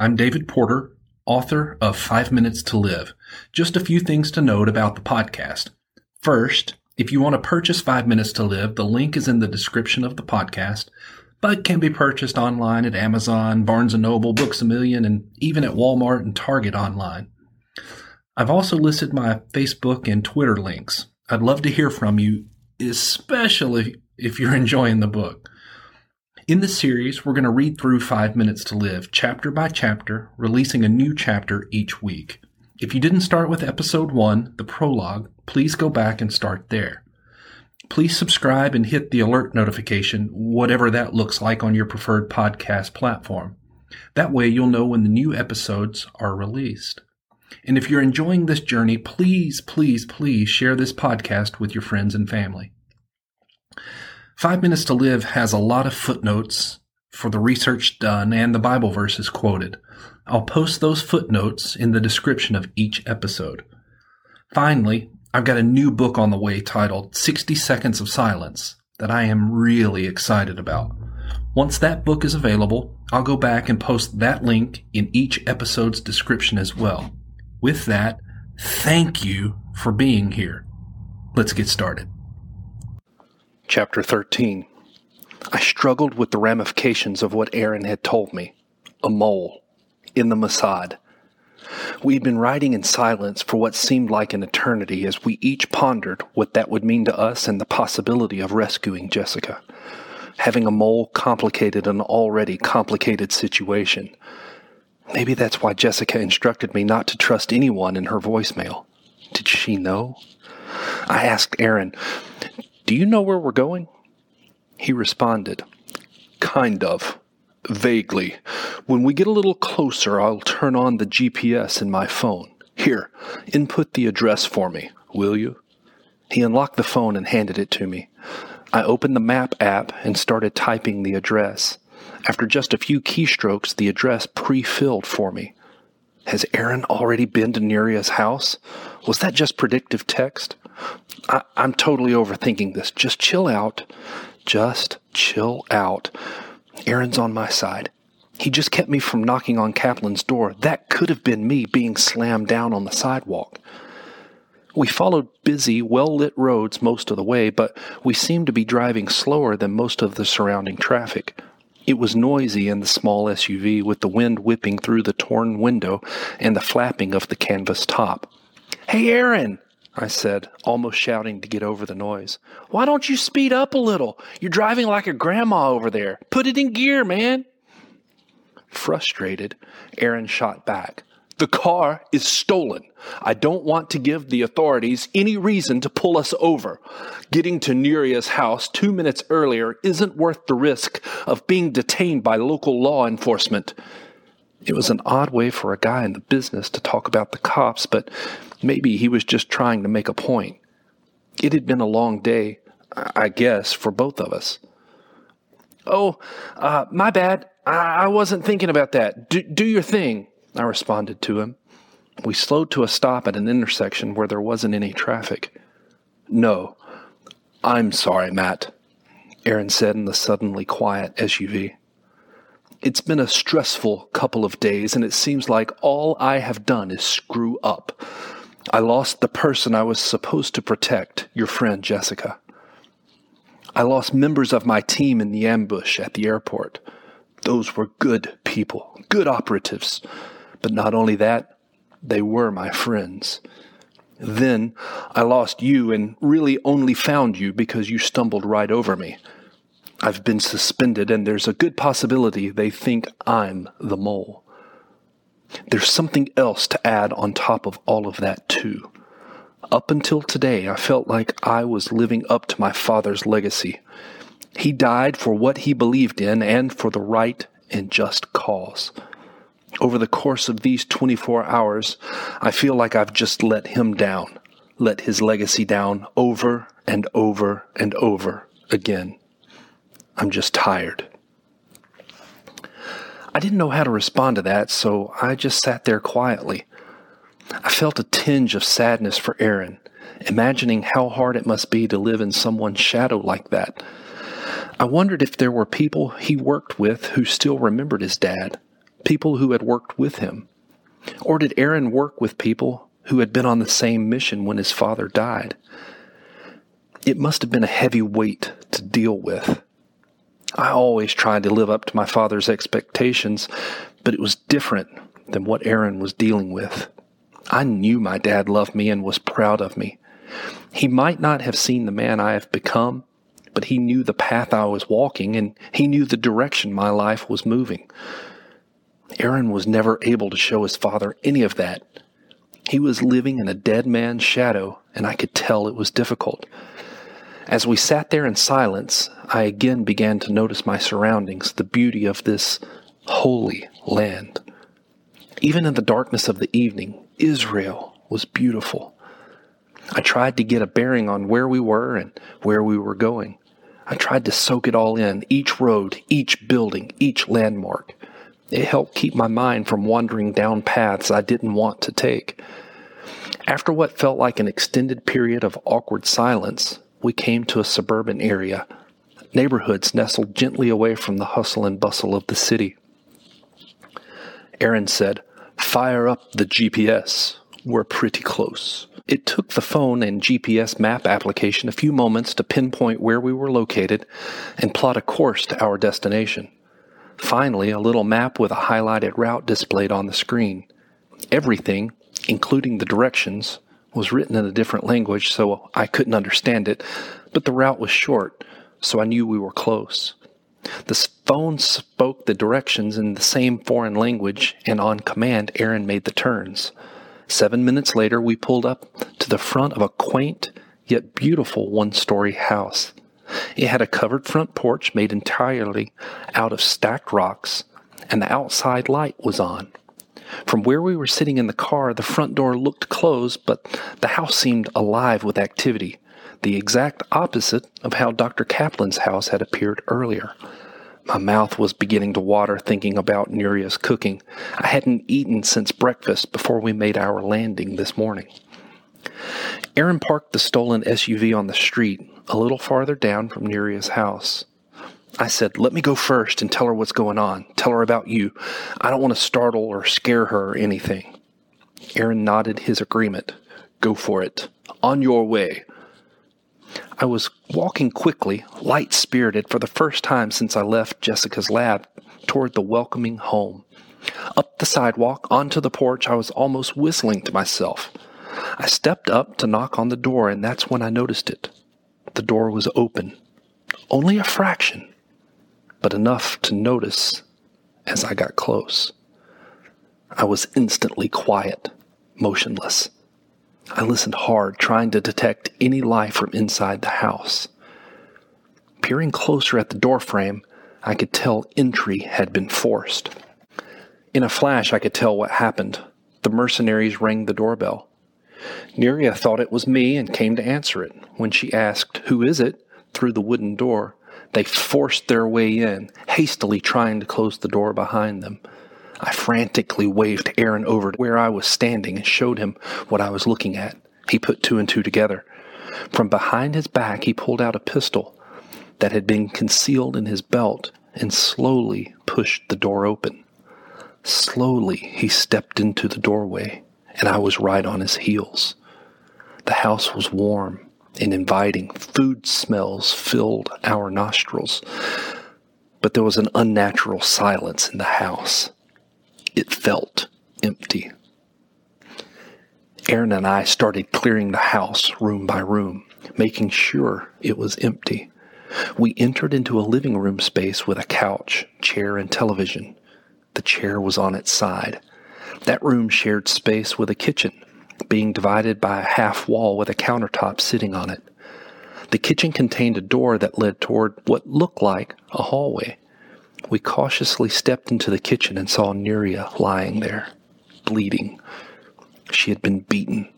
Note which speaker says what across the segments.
Speaker 1: I'm David Porter, author of Five Minutes to Live. Just a few things to note about the podcast. First, if you want to purchase Five Minutes to Live, the link is in the description of the podcast, but can be purchased online at Amazon, Barnes & Noble, Books A Million, and even at Walmart and Target online. I've also listed my Facebook and Twitter links. I'd love to hear from you, especially if you're enjoying the book. In this series, we're going to read through Five Minutes to Live, chapter by chapter, releasing a new chapter each week. If you didn't start with episode one, the prologue, please go back and start there. Please subscribe and hit the alert notification, whatever that looks like on your preferred podcast platform. That way you'll know when the new episodes are released. And if you're enjoying this journey, please, please, please share this podcast with your friends and family. Five Minutes to Live has a lot of footnotes for the research done and the Bible verses quoted. I'll post those footnotes in the description of each episode. Finally, I've got a new book on the way titled 60 Seconds of Silence that I am really excited about. Once that book is available, I'll go back and post that link in each episode's description as well. With that, thank you for being here. Let's get started. Chapter 13 I struggled with the ramifications of what Aaron had told me. A mole. In the Mossad. We'd been riding in silence for what seemed like an eternity as we each pondered what that would mean to us and the possibility of rescuing Jessica. Having a mole complicated an already complicated situation. Maybe that's why Jessica instructed me not to trust anyone in her voicemail. Did she know? I asked Aaron, do you know where we're going? He responded, Kind of. Vaguely. When we get a little closer, I'll turn on the GPS in my phone. Here, input the address for me, will you? He unlocked the phone and handed it to me. I opened the map app and started typing the address. After just a few keystrokes, the address pre filled for me. Has Aaron already been to Neria's house? Was that just predictive text? I, I'm totally overthinking this. Just chill out. Just chill out. Aaron's on my side. He just kept me from knocking on Kaplan's door. That could have been me being slammed down on the sidewalk. We followed busy, well lit roads most of the way, but we seemed to be driving slower than most of the surrounding traffic. It was noisy in the small SUV with the wind whipping through the torn window and the flapping of the canvas top. Hey, Aaron! I said, almost shouting to get over the noise. Why don't you speed up a little? You're driving like a grandma over there. Put it in gear, man. Frustrated, Aaron shot back. The car is stolen. I don't want to give the authorities any reason to pull us over. Getting to Neria's house two minutes earlier isn't worth the risk of being detained by local law enforcement. It was an odd way for a guy in the business to talk about the cops, but maybe he was just trying to make a point. It had been a long day, I guess, for both of us. Oh, uh, my bad. I-, I wasn't thinking about that. Do-, do your thing, I responded to him. We slowed to a stop at an intersection where there wasn't any traffic. No, I'm sorry, Matt, Aaron said in the suddenly quiet SUV. It's been a stressful couple of days, and it seems like all I have done is screw up. I lost the person I was supposed to protect, your friend Jessica. I lost members of my team in the ambush at the airport. Those were good people, good operatives. But not only that, they were my friends. Then I lost you and really only found you because you stumbled right over me. I've been suspended, and there's a good possibility they think I'm the mole. There's something else to add on top of all of that, too. Up until today, I felt like I was living up to my father's legacy. He died for what he believed in and for the right and just cause. Over the course of these 24 hours, I feel like I've just let him down, let his legacy down over and over and over again. I'm just tired. I didn't know how to respond to that, so I just sat there quietly. I felt a tinge of sadness for Aaron, imagining how hard it must be to live in someone's shadow like that. I wondered if there were people he worked with who still remembered his dad, people who had worked with him? Or did Aaron work with people who had been on the same mission when his father died? It must have been a heavy weight to deal with. I always tried to live up to my father's expectations, but it was different than what Aaron was dealing with. I knew my dad loved me and was proud of me. He might not have seen the man I have become, but he knew the path I was walking and he knew the direction my life was moving. Aaron was never able to show his father any of that. He was living in a dead man's shadow, and I could tell it was difficult. As we sat there in silence, I again began to notice my surroundings, the beauty of this holy land. Even in the darkness of the evening, Israel was beautiful. I tried to get a bearing on where we were and where we were going. I tried to soak it all in, each road, each building, each landmark. It helped keep my mind from wandering down paths I didn't want to take. After what felt like an extended period of awkward silence, we came to a suburban area, neighborhoods nestled gently away from the hustle and bustle of the city. Aaron said, Fire up the GPS. We're pretty close. It took the phone and GPS map application a few moments to pinpoint where we were located and plot a course to our destination. Finally, a little map with a highlighted route displayed on the screen. Everything, including the directions, was written in a different language, so I couldn't understand it, but the route was short, so I knew we were close. The phone spoke the directions in the same foreign language, and on command, Aaron made the turns. Seven minutes later, we pulled up to the front of a quaint yet beautiful one story house. It had a covered front porch made entirely out of stacked rocks, and the outside light was on. From where we were sitting in the car, the front door looked closed, but the house seemed alive with activity, the exact opposite of how Dr. Kaplan's house had appeared earlier. My mouth was beginning to water thinking about Nuria's cooking. I hadn't eaten since breakfast before we made our landing this morning. Aaron parked the stolen SUV on the street, a little farther down from Nuria's house. I said, Let me go first and tell her what's going on. Tell her about you. I don't want to startle or scare her or anything. Aaron nodded his agreement. Go for it. On your way. I was walking quickly, light spirited, for the first time since I left Jessica's lab, toward the welcoming home. Up the sidewalk, onto the porch, I was almost whistling to myself. I stepped up to knock on the door, and that's when I noticed it. The door was open. Only a fraction but enough to notice as I got close. I was instantly quiet, motionless. I listened hard, trying to detect any life from inside the house. Peering closer at the doorframe, I could tell entry had been forced. In a flash, I could tell what happened. The mercenaries rang the doorbell. Neria thought it was me and came to answer it. When she asked, Who is it? through the wooden door, they forced their way in, hastily trying to close the door behind them. I frantically waved Aaron over to where I was standing and showed him what I was looking at. He put two and two together. From behind his back, he pulled out a pistol that had been concealed in his belt and slowly pushed the door open. Slowly, he stepped into the doorway, and I was right on his heels. The house was warm and inviting. Food smells filled our nostrils. But there was an unnatural silence in the house. It felt empty. Aaron and I started clearing the house room by room, making sure it was empty. We entered into a living room space with a couch, chair, and television. The chair was on its side. That room shared space with a kitchen, being divided by a half wall with a countertop sitting on it. The kitchen contained a door that led toward what looked like a hallway. We cautiously stepped into the kitchen and saw Nuria lying there, bleeding. She had been beaten.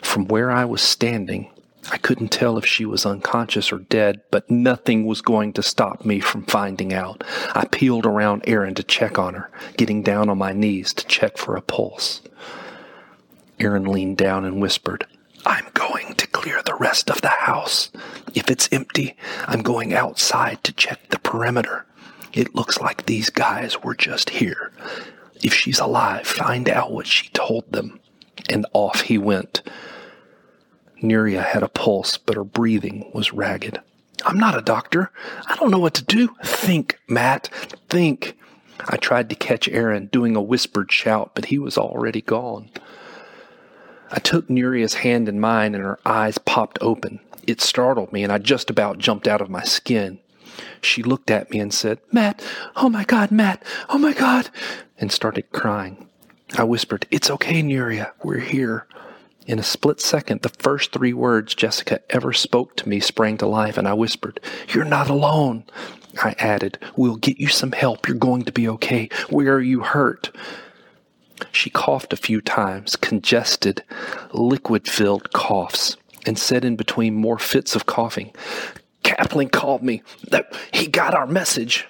Speaker 1: From where I was standing, I couldn't tell if she was unconscious or dead, but nothing was going to stop me from finding out. I peeled around Aaron to check on her, getting down on my knees to check for a pulse. Aaron leaned down and whispered, I'm going to clear the rest of the house. If it's empty, I'm going outside to check the perimeter.
Speaker 2: It looks like these guys were just here. If she's alive, find out what she told them. And off he went. Nuria had a pulse, but her breathing was ragged. I'm not a doctor. I don't know what to do. Think, Matt. Think. I tried to catch Aaron doing a whispered shout, but he was already gone. I took Nuria's hand in mine and her eyes popped open. It startled me and I just about jumped out of my skin. She looked at me and said, Matt, oh my God, Matt, oh my God, and started crying. I whispered, It's okay, Nuria, we're here. In a split second, the first three words Jessica ever spoke to me sprang to life, and I whispered, You're not alone. I added, We'll get you some help. You're going to be okay. Where are you hurt? She coughed a few times, congested, liquid filled coughs, and said in between more fits of coughing, Kaplan called me. He got our message.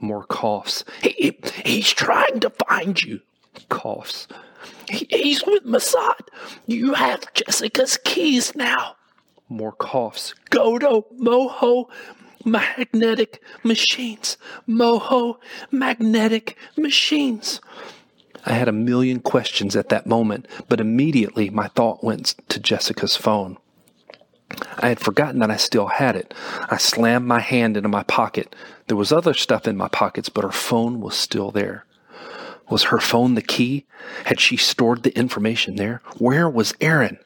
Speaker 2: More coughs. He, he's trying to find you. Coughs. He, he's with Mossad. You have Jessica's keys now. More coughs. Go to Moho Magnetic Machines. Moho Magnetic Machines. I had a million questions at that moment, but immediately my thought went to Jessica's phone. I had forgotten that I still had it. I slammed my hand into my pocket. There was other stuff in my pockets, but her phone was still there. Was her phone the key? Had she stored the information there? Where was Aaron?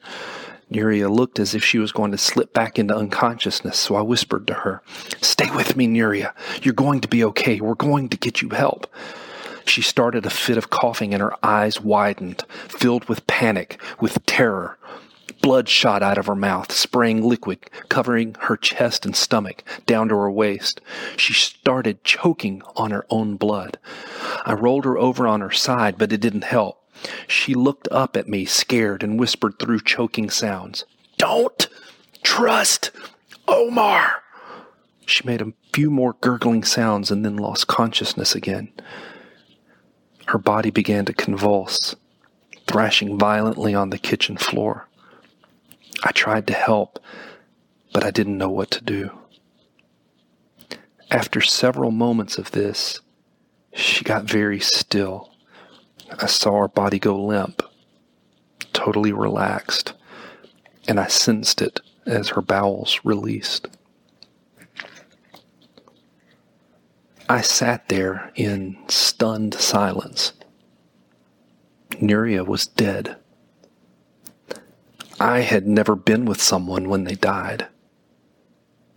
Speaker 2: Nuria looked as if she was going to slip back into unconsciousness, so I whispered to her, Stay with me, Nuria. You're going to be okay. We're going to get you help. She started a fit of coughing and her eyes widened, filled with panic, with terror. Blood shot out of her mouth, spraying liquid, covering her chest and stomach, down to her waist. She started choking on her own blood. I rolled her over on her side, but it didn't help. She looked up at me, scared, and whispered through choking sounds, Don't trust Omar. She made a few more gurgling sounds and then lost consciousness again. Her body began to convulse, thrashing violently on the kitchen floor. I tried to help, but I didn't know what to do. After several moments of this, she got very still. I saw her body go limp, totally relaxed, and I sensed it as her bowels released. I sat there in stunned silence. Nuria was dead. I had never been with someone when they died.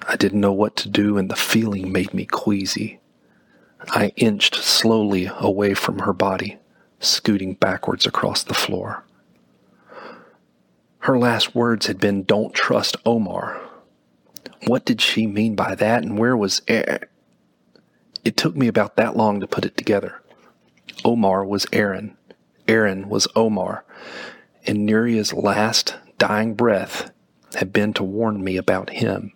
Speaker 2: I didn't know what to do, and the feeling made me queasy. I inched slowly away from her body, scooting backwards across the floor. Her last words had been, Don't trust Omar. What did she mean by that, and where was Aaron? It took me about that long to put it together. Omar was Aaron. Aaron was Omar. And Nuria's last dying breath had been to warn me about him.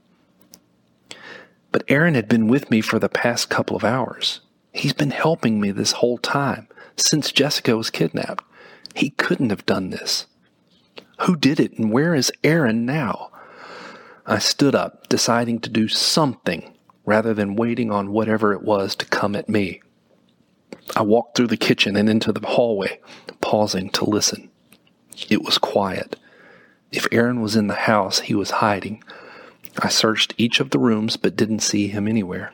Speaker 2: But Aaron had been with me for the past couple of hours. He's been helping me this whole time, since Jessica was kidnapped. He couldn't have done this. Who did it, and where is Aaron now? I stood up, deciding to do something rather than waiting on whatever it was to come at me. I walked through the kitchen and into the hallway, pausing to listen. It was quiet. If Aaron was in the house, he was hiding. I searched each of the rooms but didn't see him anywhere.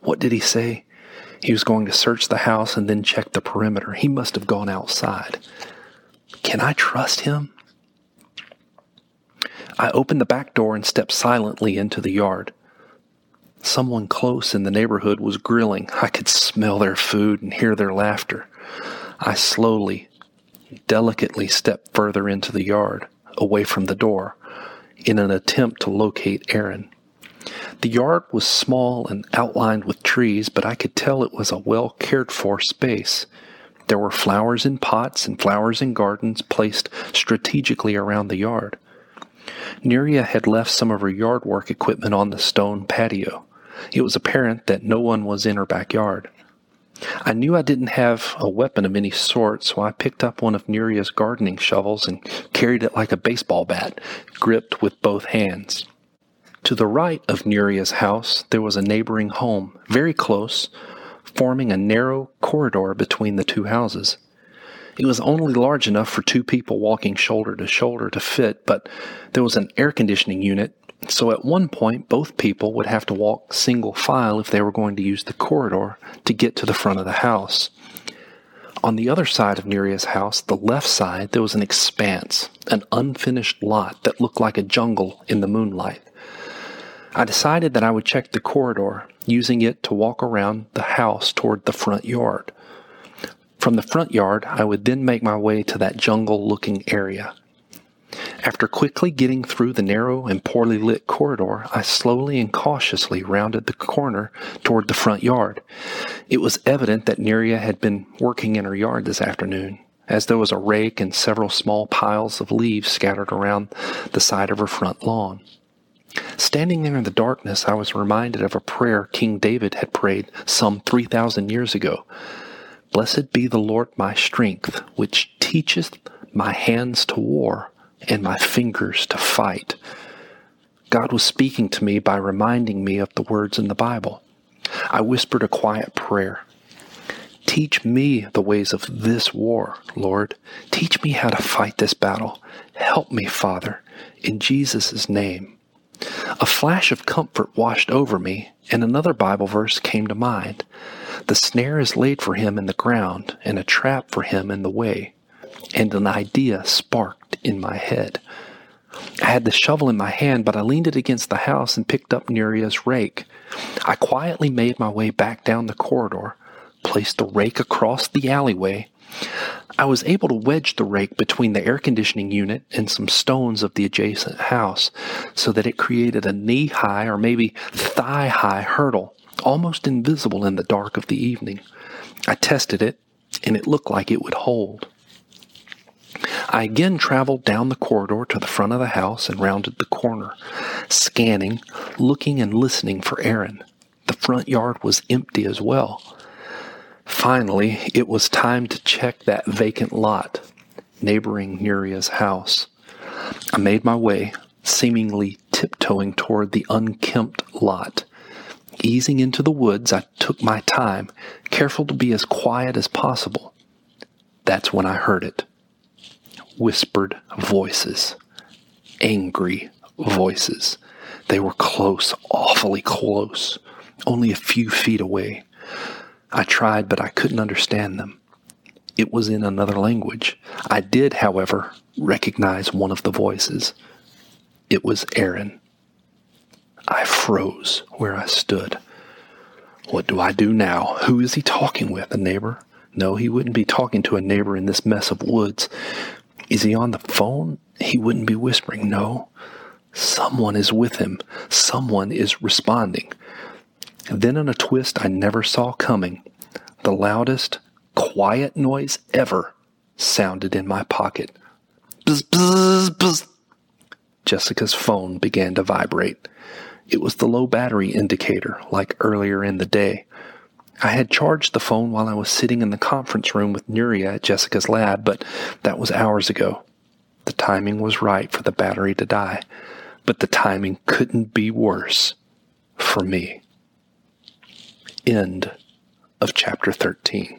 Speaker 2: What did he say? He was going to search the house and then check the perimeter. He must have gone outside. Can I trust him? I opened the back door and stepped silently into the yard. Someone close in the neighborhood was grilling. I could smell their food and hear their laughter. I slowly, delicately stepped further into the yard, away from the door, in an attempt to locate Aaron. The yard was small and outlined with trees, but I could tell it was a well cared for space. There were flowers in pots and flowers in gardens placed strategically around the yard. Nuria had left some of her yard work equipment on the stone patio. It was apparent that no one was in her backyard. I knew I didn't have a weapon of any sort, so I picked up one of Nuria's gardening shovels and carried it like a baseball bat, gripped with both hands. To the right of Nuria's house, there was a neighboring home, very close, forming a narrow corridor between the two houses. It was only large enough for two people walking shoulder to shoulder to fit, but there was an air conditioning unit, so at one point both people would have to walk single file if they were going to use the corridor to get to the front of the house. On the other side of Neria's house, the left side, there was an expanse, an unfinished lot that looked like a jungle in the moonlight. I decided that I would check the corridor, using it to walk around the house toward the front yard. From the front yard, I would then make my way to that jungle looking area. After quickly getting through the narrow and poorly lit corridor, I slowly and cautiously rounded the corner toward the front yard. It was evident that Neria had been working in her yard this afternoon, as there was a rake and several small piles of leaves scattered around the side of her front lawn. Standing there in the darkness, I was reminded of a prayer King David had prayed some 3,000 years ago. Blessed be the Lord my strength, which teacheth my hands to war and my fingers to fight. God was speaking to me by reminding me of the words in the Bible. I whispered a quiet prayer. Teach me the ways of this war, Lord. Teach me how to fight this battle. Help me, Father, in Jesus' name. A flash of comfort washed over me, and another Bible verse came to mind. The snare is laid for him in the ground, and a trap for him in the way. And an idea sparked in my head. I had the shovel in my hand, but I leaned it against the house and picked up Neria's rake. I quietly made my way back down the corridor, placed the rake across the alleyway, I was able to wedge the rake between the air conditioning unit and some stones of the adjacent house so that it created a knee high or maybe thigh high hurdle, almost invisible in the dark of the evening. I tested it, and it looked like it would hold. I again traveled down the corridor to the front of the house and rounded the corner, scanning, looking, and listening for Aaron. The front yard was empty as well. Finally, it was time to check that vacant lot neighboring Neria's house. I made my way, seemingly tiptoeing toward the unkempt lot. Easing into the woods, I took my time, careful to be as quiet as possible. That's when I heard it. Whispered voices. Angry voices. They were close, awfully close, only a few feet away. I tried, but I couldn't understand them. It was in another language. I did, however, recognize one of the voices. It was Aaron. I froze where I stood. What do I do now? Who is he talking with? A neighbor? No, he wouldn't be talking to a neighbor in this mess of woods. Is he on the phone? He wouldn't be whispering. No. Someone is with him. Someone is responding. Then, in a twist I never saw coming, the loudest, quiet noise ever sounded in my pocket. Bzz, bzz, bzz. Jessica's phone began to vibrate. It was the low battery indicator, like earlier in the day. I had charged the phone while I was sitting in the conference room with Neria at Jessica's lab, but that was hours ago. The timing was right for the battery to die, but the timing couldn't be worse for me. End of chapter 13.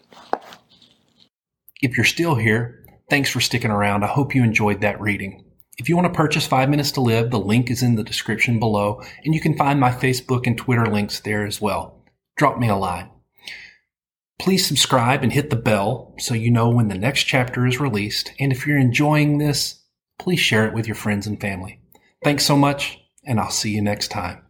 Speaker 1: If you're still here, thanks for sticking around. I hope you enjoyed that reading. If you want to purchase Five Minutes to Live, the link is in the description below, and you can find my Facebook and Twitter links there as well. Drop me a line. Please subscribe and hit the bell so you know when the next chapter is released. And if you're enjoying this, please share it with your friends and family. Thanks so much, and I'll see you next time.